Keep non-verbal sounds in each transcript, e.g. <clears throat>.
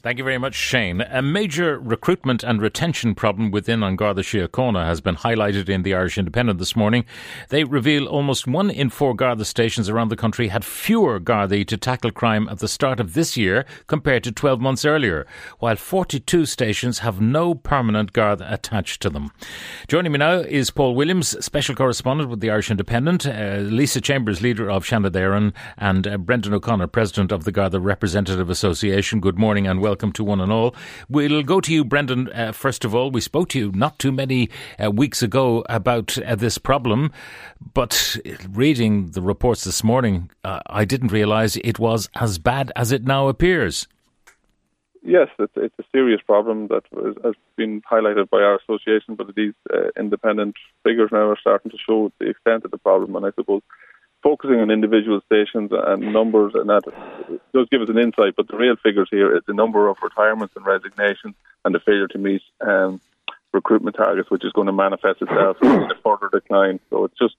Thank you very much, Shane. A major recruitment and retention problem within An Garda Síochána has been highlighted in the Irish Independent this morning. They reveal almost one in four Garda stations around the country had fewer Gardaí to tackle crime at the start of this year compared to 12 months earlier, while 42 stations have no permanent Garda attached to them. Joining me now is Paul Williams, special correspondent with the Irish Independent, uh, Lisa Chambers, leader of Seanad and uh, Brendan O'Connor, president of the Garda Representative Association. Good morning and welcome to one and all. We'll go to you, Brendan, uh, first of all. We spoke to you not too many uh, weeks ago about uh, this problem, but reading the reports this morning, uh, I didn't realise it was as bad as it now appears. Yes, it's, it's a serious problem that was, has been highlighted by our association, but these uh, independent figures now are starting to show the extent of the problem. And I suppose focusing on individual stations and numbers and that does give us an insight, but the real figures here is the number of retirements and resignations and the failure to meet um, recruitment targets, which is going to manifest itself in a further decline. So it's just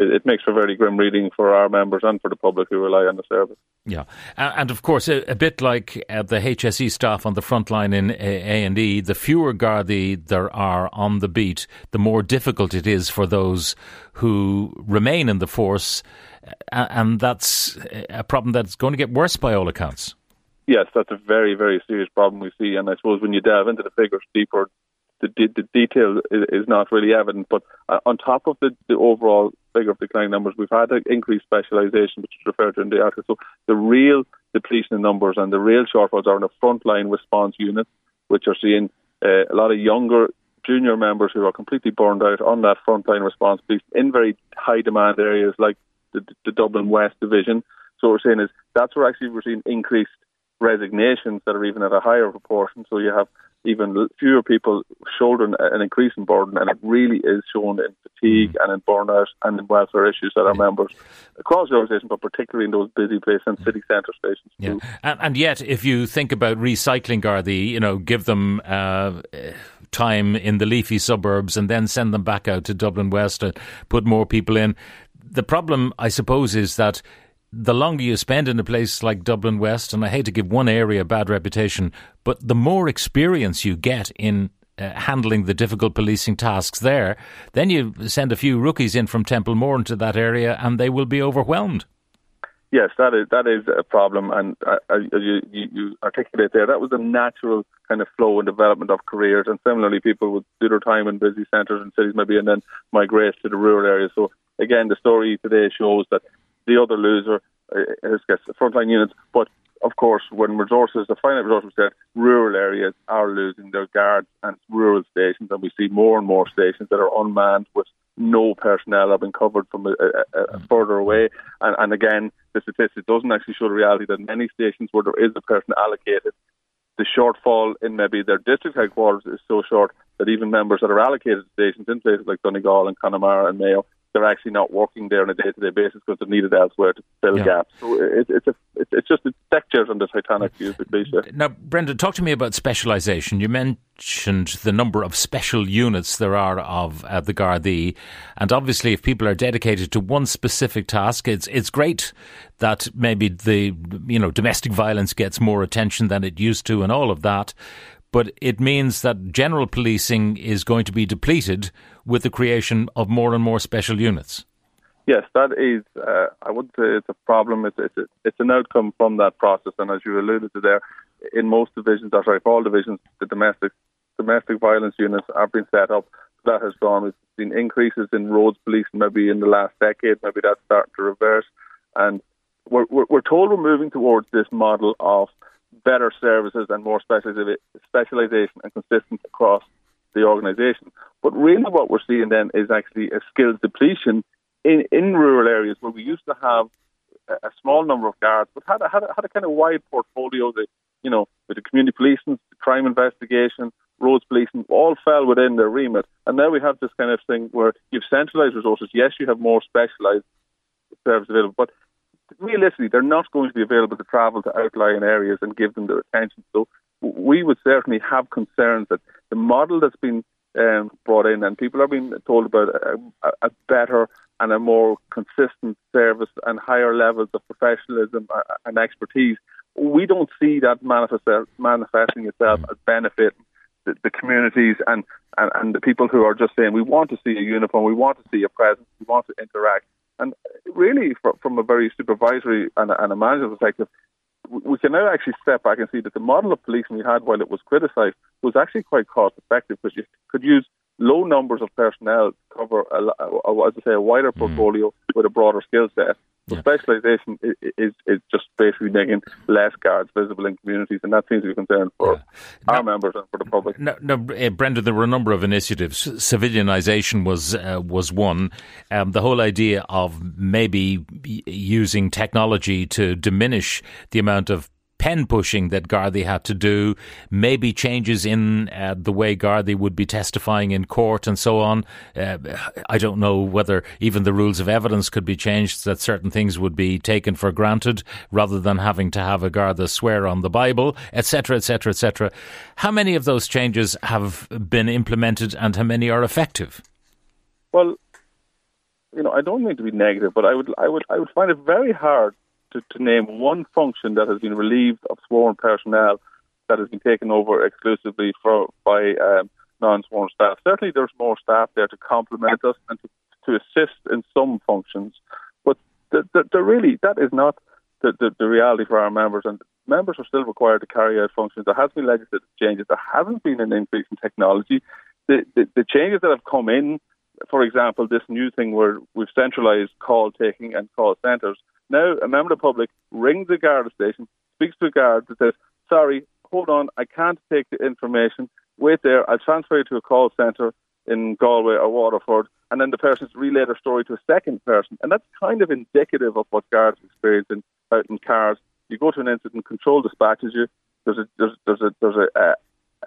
it, makes for very grim reading for our members and for the public who rely on the service. Yeah, and of course, a, a bit like uh, the HSE staff on the front line in A and E, the fewer Gardaí there are on the beat, the more difficult it is for those who remain in the force, and that's a problem that's going to get worse by all accounts. Yes, that's a very, very serious problem we see, and I suppose when you delve into the figures deeper, the, the detail is, not really evident. But uh, on top of the, the overall figure of declining numbers, we've had an increased specialisation, which is referred to in the article. So the real depletion in numbers and the real shortfalls are in the frontline response units, which are seeing uh, a lot of younger junior members who are completely burned out on that frontline response piece in very high demand areas like the, the Dublin West Division. So what we're saying is that's where actually we're seeing increased resignations that are even at a higher proportion. So you have even fewer people shouldering an increasing burden, and it really is shown in fatigue mm. and in burnout and in welfare issues that our members across the organisation, but particularly in those busy places and city centre stations. Yeah. And, and, yet, if you think about recycling Gardaí, you know, give them. Uh, time in the leafy suburbs and then send them back out to Dublin West and put more people in. The problem, I suppose, is that the longer you spend in a place like Dublin West, and I hate to give one area a bad reputation, but the more experience you get in uh, handling the difficult policing tasks there, then you send a few rookies in from Templemore into that area and they will be overwhelmed. Yes, that is that is a problem, and uh, you, you, you articulate there, that was a natural kind of flow and development of careers. And similarly, people would do their time in busy centres and cities, maybe, and then migrate to the rural areas. So again, the story today shows that the other loser uh, is gets frontline units. But of course, when resources, the finite resources said, rural areas are losing their guards and rural stations, and we see more and more stations that are unmanned with no personnel have been covered from a, a, a further away. And, and again, the statistic doesn't actually show the reality that many stations where there is a person allocated, the shortfall in maybe their district headquarters is so short that even members that are allocated to stations in places like Donegal and Connemara and Mayo they're actually not working there on a day-to-day basis because they're needed elsewhere to fill yeah. gaps. So it, it's a, it's just a deck chairs on the Titanic, to use the cliche. Now, Brendan, talk to me about specialisation. You mentioned the number of special units there are of uh, the Gardaí, and obviously, if people are dedicated to one specific task, it's it's great that maybe the you know domestic violence gets more attention than it used to, and all of that but it means that general policing is going to be depleted with the creation of more and more special units. Yes, that is. Uh, I wouldn't say it's a problem. It's it's, it's an outcome from that process, and as you alluded to there, in most divisions, or sorry, all divisions, the domestic domestic violence units have been set up. That has gone. We've seen increases in roads policing maybe in the last decade. Maybe that's starting to reverse, and we're, we're, we're told we're moving towards this model of better services and more specialisation and consistency across the organisation. But really, what we're seeing then is actually a skills depletion in, in rural areas where we used to have a, small number of guards, but had a, had a, had a kind of wide portfolio that, you know, with the community policing, crime investigation, roads policing, all fell within their remit. And now we have this kind of thing where you've centralised resources. Yes, you have more specialised service available, but realistically, they're not going to be available to travel to outlying areas and give them their attention. So we would certainly have concerns that the model that's been um, brought in and people are being told about a, a better, and a more consistent service and higher levels of professionalism and expertise, we don't see that manifest, manifesting itself as benefiting the, the communities and, and, and the people who are just saying we want to see a uniform, we want to see a presence, we want to interact. And really, from a very supervisory and, and a management perspective, we can now actually step back and see that the model of policing we had while it was criticised was actually quite cost effective because you could use low numbers of personnel to cover, a, a, as I say, a wider mm. portfolio mm. with a broader skill set. So yeah. specialisation is, is, just basically making less guards visible in communities, and that seems to be a concern for yeah. our now, members and for the public. Now uh, Brendan, there were a number of initiatives. Civilianisation was uh, was one. Um, the whole idea of maybe using technology to diminish the amount of pen pushing that Gardaí had to do, maybe changes in uh, the way Gardaí would be testifying in court and so on. Uh, I don't know whether even the rules of evidence could be changed that certain things would be taken for granted rather than having to have a Garda swear on the Bible, etc., etc., etc. How many of those changes have been implemented and how many are effective? Well, you know, I don't mean to be negative, but I would, I would, I would find it very hard to, to name one function that has been relieved of sworn personnel that has been taken over exclusively for, by um, non-sworn staff. Certainly, there's more staff there to complement us and to, to assist in some functions, but the, the, the really that is not the, the, the, reality for our members. And members are still required to carry out functions. There has been legislative changes. There hasn't been an increase in technology. The, the, the changes that have come in, for example, this new thing where we've centralised call taking and call centres now, a member of the public rings the Garda station, speaks to a guard that says, sorry, hold on, I can't take the information. Wait there, I'll transfer you to a call centre in Galway or Waterford. And then the person's relay their story to a second person. And that's kind of indicative of what guards experience in, out in cars. You go to an incident, control dispatches you. There's a, there's, there's a, there's a, uh,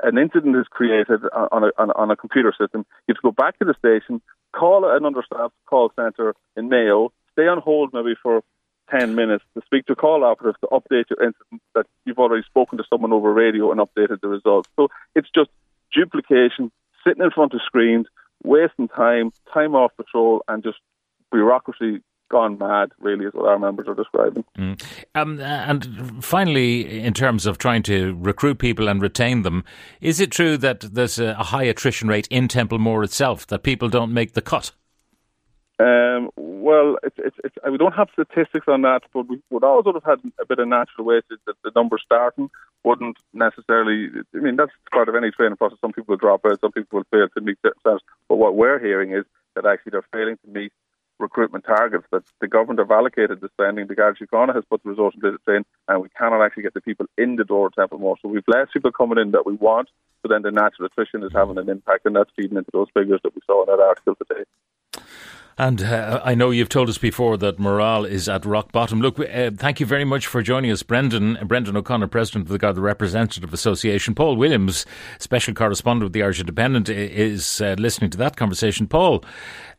an incident is created on a, on a, on a computer system. You have to go back to the station, call an understaffed call centre in Mayo, stay on hold maybe for 10 minutes to speak to a call operatives to update your incident that you've already spoken to someone over radio and updated the results. So it's just duplication, sitting in front of screens, wasting time, time off patrol, and just bureaucracy gone mad, really, is what our members are describing. Mm. Um, and finally, in terms of trying to recruit people and retain them, is it true that there's a high attrition rate in Templemore itself, that people don't make the cut? Um, well, it's, it's, it's, we don't have statistics on that, but we would always would have had a bit of natural wastage that the numbers starting wouldn't necessarily. I mean, that's part of any training process. Some people will drop out, some people will fail to meet themselves. But what we're hearing is that actually they're failing to meet recruitment targets that the government have allocated the spending. The Garda Síochána has put the resources into the and we cannot actually get the people in the door at Templemore. So we've less people coming in that we want, but then the natural attrition is having an impact, and that's feeding into those figures that we saw in that article today. And uh, I know you've told us before that morale is at rock bottom. Look, uh, thank you very much for joining us, Brendan. Brendan O'Connor, President of the Garda Representative Association. Paul Williams, Special Correspondent with the Irish Independent, is uh, listening to that conversation. Paul,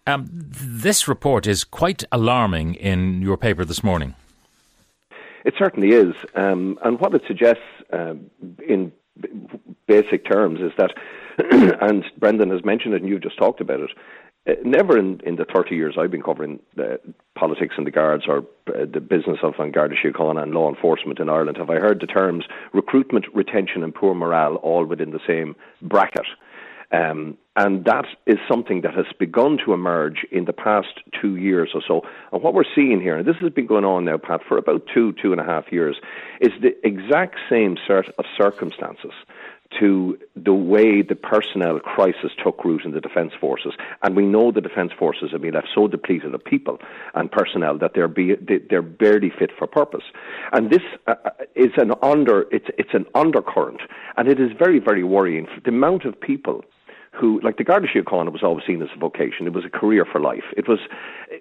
um, this report is quite alarming in your paper this morning. It certainly is. Um, and what it suggests um, in basic terms is that, <clears throat> and Brendan has mentioned it and you've just talked about it, uh, never in, in the 30 years I've been covering uh, politics and the guards or uh, the business of An Garda Síochána and law enforcement in Ireland have I heard the terms recruitment, retention, and poor morale all within the same bracket. Um, and that is something that has begun to emerge in the past two years or so. And what we're seeing here, and this has been going on now, Pat, for about two, two and a half years, is the exact same set of circumstances to the way the personnel crisis took root in the Defence Forces. And we know the Defence Forces have been left so depleted of people and personnel that they're, be, they're barely fit for purpose. And this uh, uh, is an under, it's, it's an undercurrent, and it is very, very worrying. The amount of people who, like the Garda Síochána was always seen as a vocation. It was a career for life. It was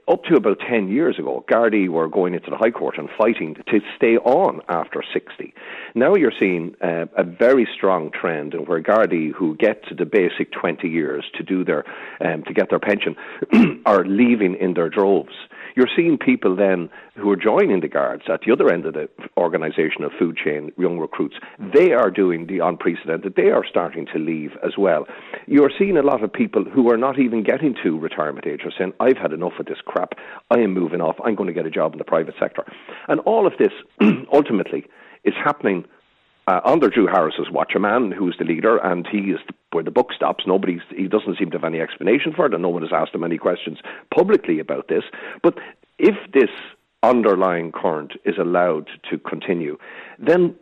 up to about 10 years ago, Gardaí were going into the High Court and fighting to stay on after 60. Now you're seeing uh, a very strong trend where Gardaí who get to the basic 20 years to do their, um, to get their pension <clears throat> are leaving in their droves. You're seeing people then who are joining the guards at the other end of the organisation of food chain, young recruits. They are doing the unprecedented. They are starting to leave as well. You're seeing a lot of people who are not even getting to retirement age are saying, "I've had enough of this crap. I am moving off. I'm going to get a job in the private sector." And all of this <clears throat> ultimately is happening uh, under Drew Harris's watch, a man who's the leader, and he is where the book stops. Nobody, he doesn't seem to have any explanation for it, and no one has asked him any questions publicly about this. But if this underlying current is allowed to continue, then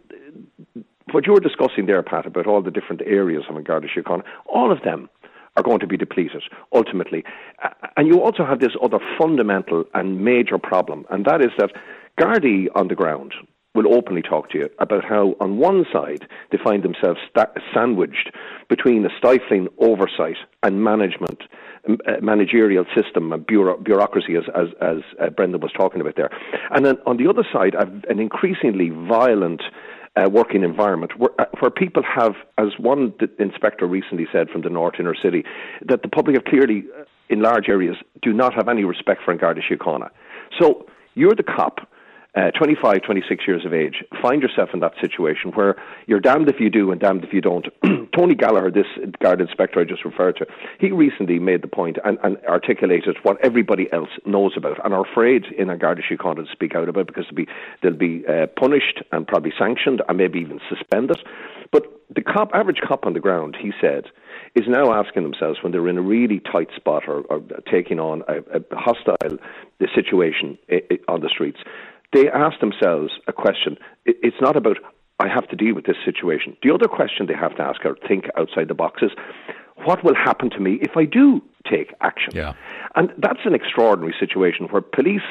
what you were discussing there, Pat, about all the different areas of Garda Síochána, all of them are going to be depleted ultimately. And you also have this other fundamental and major problem, and that is that Gardaí on the ground, will openly talk to you about how, on one side, they find themselves sta- sandwiched between a stifling oversight and management, uh, managerial system and bureau- bureaucracy, as, as, as uh, Brendan was talking about there. And then on the other side, an increasingly violent uh, working environment where, uh, where, people have, as one inspector recently said from the North Inner City, that the public have clearly, uh, in large areas, do not have any respect for Garda Síochána. So you're the cop uh, 25, 26 years of age, find yourself in that situation where you're damned if you do and damned if you don't. <clears throat> Tony Gallagher, this guard inspector I just referred to, he recently made the point and, and articulated what everybody else knows about and are afraid in a Garda Síochána to speak out about because they'll be, they'll be uh, punished and probably sanctioned and maybe even suspended. But the cop, average cop on the ground, he said, is now asking themselves when they're in a really tight spot or, or taking on a, a hostile situation on the streets, they ask themselves a question. It's not about, I have to deal with this situation. The other question they have to ask or think outside the box is, what will happen to me if I do take action? Yeah. And that's an extraordinary situation where police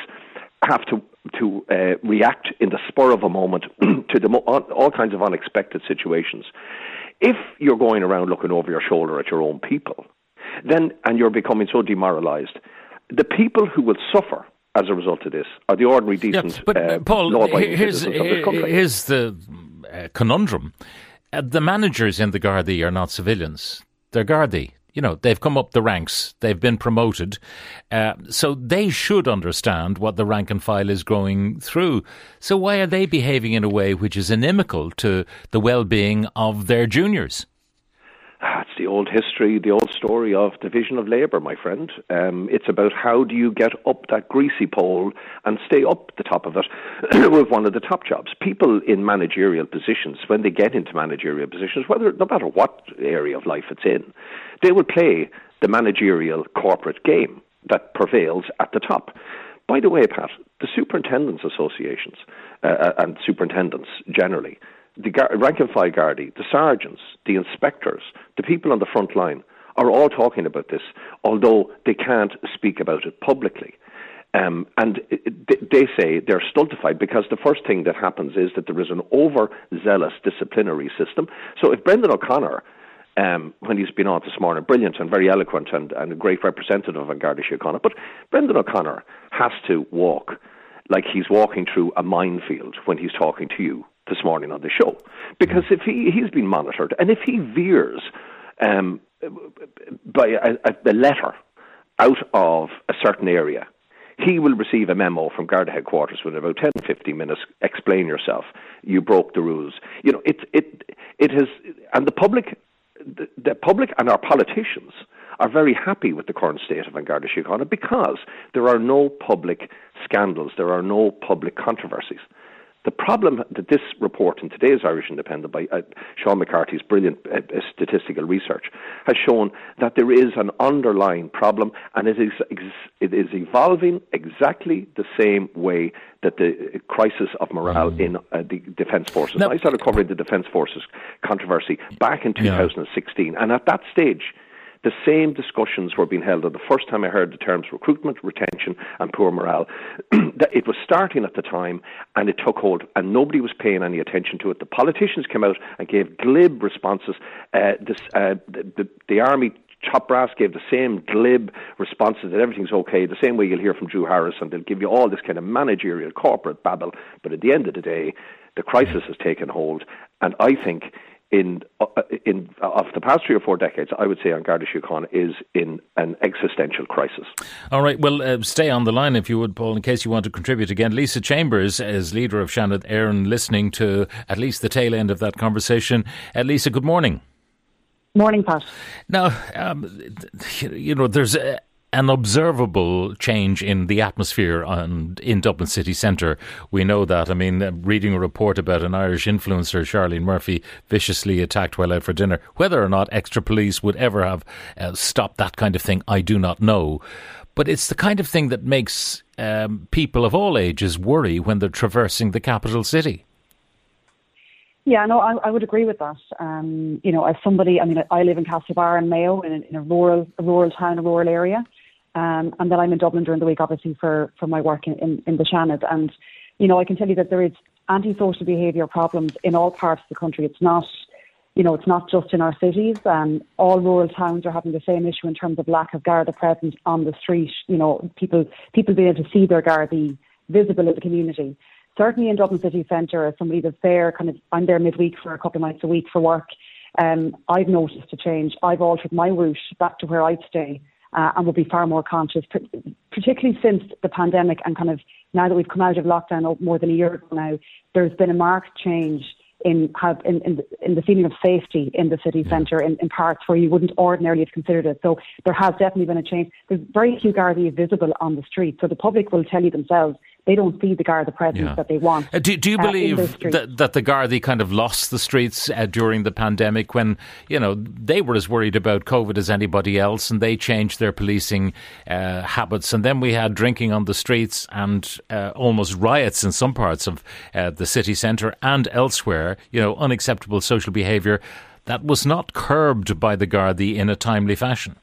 have to to uh, react in the spur of a moment <clears throat> to the, all kinds of unexpected situations. If you're going around looking over your shoulder at your own people, then and you're becoming so demoralised, the people who will suffer as a result of this are the ordinary, decent, yeah, but, uh, Paul, here's, here's the uh, conundrum. Uh, the managers in the Gardaí are not civilians. They're Gardaí. You know, they've come up the ranks, they've been promoted, uh, so they should understand what the rank and file is going through. So why are they behaving in a way which is inimical to the well-being of their juniors? Ah, it's the old history, the old story of division of labour, my friend. Um, it's about how do you get up that greasy pole and stay up the top of it <clears throat> with one of the top jobs. People in managerial positions, when they get into managerial positions, whether no matter what area of life it's in, they will play the managerial corporate game that prevails at the top. By the way, Pat, the superintendents associations uh, uh and superintendents generally the rank and file Gardaí, the sergeants, the inspectors, the people on the front line are all talking about this, although they can't speak about it publicly. Um, and they say they're stultified because the first thing that happens is that there is an overzealous disciplinary system. So if Brendan O'Connor, um, when he's been on this morning, brilliant and very eloquent and, and a great representative of Garda Síochána, but Brendan O'Connor has to walk like he's walking through a minefield when he's talking to you this morning on the show. Because if he, he's been monitored and if he veers um, by a, a, letter out of a certain area, he will receive a memo from Garda headquarters within about 10, 15 minutes. Explain yourself. You broke the rules. You know, it, it, it has, and the public, the, the public and our politicians are very happy with the current state of Garda Síochána because there are no public scandals, there are no public controversies. The problem that this report in today's Irish Independent by uh, Sean McCarthy's brilliant uh, uh, statistical research has shown that there is an underlying problem and it is, it is evolving exactly the same way that the crisis of morale mm. in uh, the Defence Forces. Now, I started covering the Defence Forces controversy back in 2016 yeah. and at that stage the same discussions were being held. And the first time I heard the terms recruitment, retention, and poor morale, <clears throat> it was starting at the time and it took hold, and nobody was paying any attention to it. The politicians came out and gave glib responses. Uh, this, uh, the, the, the army top brass gave the same glib responses that everything's okay, the same way you'll hear from Drew Harris, and they'll give you all this kind of managerial corporate babble. But at the end of the day, the crisis has taken hold, and I think in uh, in of the past three or four decades, I would say An Garda Síochána is in an existential crisis. All right, well, uh, stay on the line if you would, Paul, in case you want to contribute again. Lisa Chambers is leader of Seanad Éireann, listening to at least the tail end of that conversation. Uh, Lisa, good morning. Morning, Pat. Now, um, you know, there's a, an observable change in the atmosphere on, in Dublin city centre. We know that. I mean, uh, reading a report about an Irish influencer, Charlene Murphy, viciously attacked while out for dinner. Whether or not extra police would ever have uh, stopped that kind of thing, I do not know. But it's the kind of thing that makes um, people of all ages worry when they're traversing the capital city. Yeah, no, I, I would agree with that. Um, you know, as somebody, I mean, I live in Castlebar and Mayo in in a rural, a rural town, a rural area. Um, and then I'm in Dublin during the week, obviously, for, for my work in, in, in the Seanad. And, you know, I can tell you that there is antisocial behaviour problems in all parts of the country. It's not, you know, it's not just in our cities. Um, all rural towns are having the same issue in terms of lack of Garda presence on the street. You know, people people being able to see their Garda visible in the community. Certainly in Dublin city centre, as somebody that's there, kind of, I'm there midweek for a couple of nights a week for work. Um, I've noticed a change. I've altered my route back to where I'd stay uh, and will be far more conscious, particularly since the pandemic and kind of now that we've come out of lockdown more than a year ago now, there's been a marked change in have in, in, in the feeling of safety in the city centre in, in parts where you wouldn't ordinarily have considered it. So there has definitely been a change. There's very few Gardaí visible on the street, so the public will tell you themselves they don't see the Garda presence yeah. that they want. Uh, do, do, you uh, believe that, that the Garda kind of lost the streets uh, during the pandemic when, you know, they were as worried about COVID as anybody else and they changed their policing uh, habits? And then we had drinking on the streets and uh, almost riots in some parts of uh, the city centre and elsewhere, you know, unacceptable social behaviour that was not curbed by the Gardaí in a timely fashion.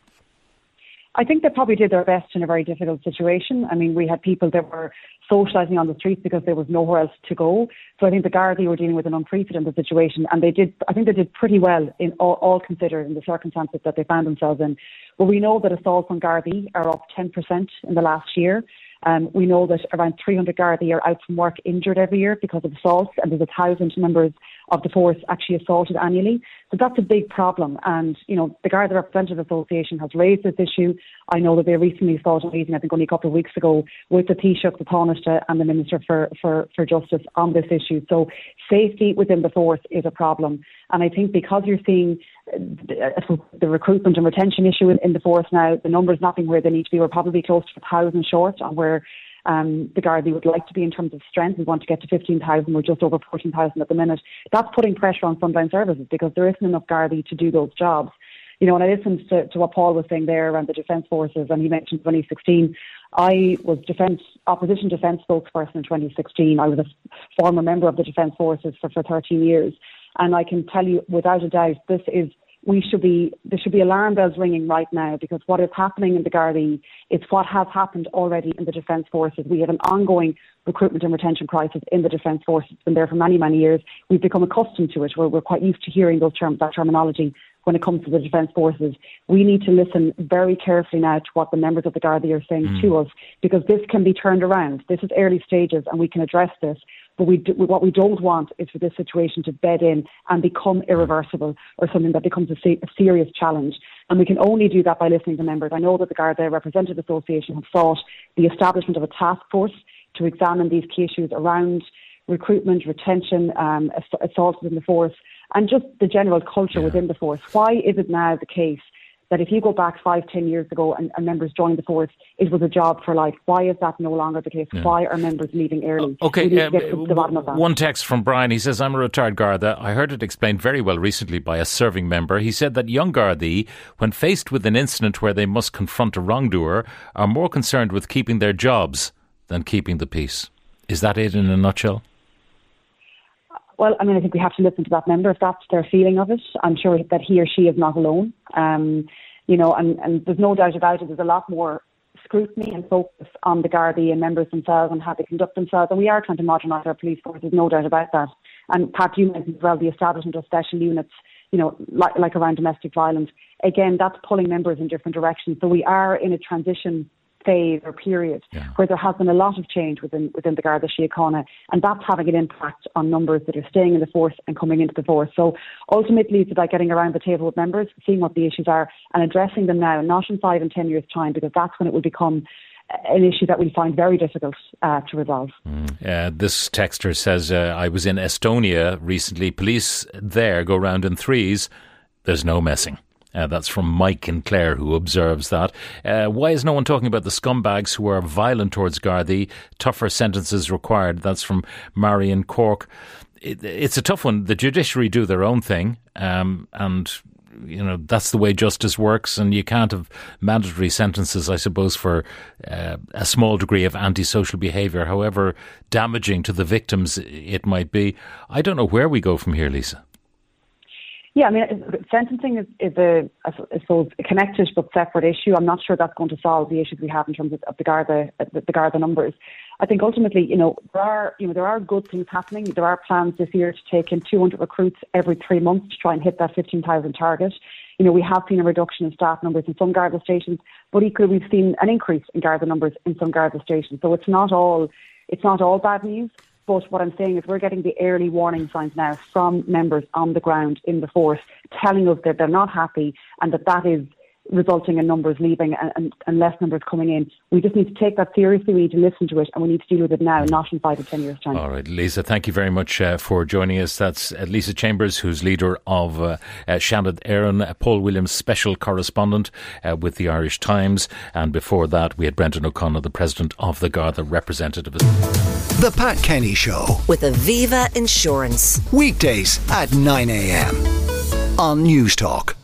I think they probably did their best in a very difficult situation. I mean, we had people that were socialising on the streets because there was nowhere else to go. So I think the Gardaí were dealing with an unprecedented situation, and they did. I think they did pretty well in all, all considered in the circumstances that they found themselves in. But we know that assaults on Gardaí are up 10% in the last year. Um, we know that around 300 Gardaí are out from work injured every year because of assaults, and there's a thousand members of the force actually assaulted annually. So that's a big problem. And, you know, the Garda Representative Association has raised this issue. I know that they recently sought a meeting, I think only a couple of weeks ago, with the Taoiseach, the Tánaiste and the Minister for, for, for Justice on this issue. So safety within the force is a problem. And I think because you're seeing the recruitment and retention issue in the force now, the numbers not being where they need to be, we're probably close to a thousand short on where um, the Gardaí would like to be in terms of strength. We want to get to 15,000. We're just over 14,000 at the minute. That's putting pressure on frontline services because there isn't enough Gardaí to do those jobs. You know, and I listened to, to what Paul was saying there around the Defence Forces, and he mentioned 2016. I was defence opposition defence spokesperson in 2016. I was a former member of the Defence Forces for, for 13 years, and I can tell you without a doubt this is we should be there should be alarm bells ringing right now because what is happening in the Gardaí is what has happened already in the Defence Forces. We have an ongoing recruitment and retention crisis in the Defence Forces. It's been there for many, many years. We've become accustomed to it. We're, we're quite used to hearing those terms, that terminology when it comes to the Defence Forces. We need to listen very carefully now to what the members of the Gardaí are saying mm. to us because this can be turned around. This is early stages and we can address this. But we do, what we don't want is for this situation to bed in and become irreversible or something that becomes a, se- a serious challenge. And we can only do that by listening to members. I know that the Garda Representative Association have sought the establishment of a task force to examine these key issues around recruitment, retention, um, assault within the force, and just the general culture yeah. within the force. Why is it now the case that if you go back five, ten years ago and, and, members joined the force, it was a job for life. Why is that no longer the case? Yeah. Why are members leaving early? Okay, um, one text from Brian. He says, I'm a retired Garda. I heard it explained very well recently by a serving member. He said that young Gardaí, when faced with an incident where they must confront a wrongdoer, are more concerned with keeping their jobs than keeping the peace. Is that it in a nutshell? Well, I mean, I think we have to listen to that member if that's their feeling of it. I'm sure that he or she is not alone. Um, you know, and, and there's no doubt about it. There's a lot more scrutiny and focus on the Gardaí and members themselves and how they conduct themselves. And we are trying to modernise our police force. There's no doubt about that. And Pat, you mentioned as well the establishment of special units. You know, like, like around domestic violence. Again, that's pulling members in different directions. So we are in a transition phase or period Yeah. where there has been a lot of change within within the Garda Síochána, and that's having an impact on numbers that are staying in the force and coming into the force. So ultimately, it's about getting around the table with members, seeing what the issues are, and addressing them now, not in five and ten years' time, because that's when it will become an issue that we find very difficult uh, to resolve. Uh, this texter says, uh, I was in Estonia recently. Police there go round in threes. There's no messing. Uh, that's from Mike and Clare, who observes that. Uh, why is no one talking about the scumbags who are violent towards Gardaí? Tougher sentences required. That's from Marion Cork. It, it's a tough one. The judiciary do their own thing, um, and you know that's the way justice works, and you can't have mandatory sentences, I suppose, for uh, a small degree of antisocial behaviour, however damaging to the victims it might be. I don't know where we go from here, Lisa. Yeah, I mean, sentencing is, is a, I suppose, a connected but separate issue. I'm not sure that's going to solve the issues we have in terms of, the Garda, the Garda numbers. I think ultimately, you know, there are, you know, there are good things happening. There are plans this year to take in 200 recruits every three months to try and hit that 15,000 target. You know, we have seen a reduction in staff numbers in some Garda stations, but equally we've seen an increase in Garda numbers in some Garda stations. So it's not all, it's not all bad news. But what I'm saying is we're getting the early warning signs now from members on the ground in the force telling us that they're not happy and that that is resulting in numbers leaving and, and, and, less numbers coming in. We just need to take that seriously. We need to listen to it and we need to deal with it now, not in five or ten years' time. All right, Lisa, thank you very much uh, for joining us. That's uh, Lisa Chambers, who's leader of uh, uh, Seanad Éireann, Paul Williams special correspondent uh, with the Irish Times. And before that, we had Brendan O'Connor, the president of the Garda representative. The Pat Kenny Show. With Aviva Insurance. Weekdays at 9 a.m. on Newstalk.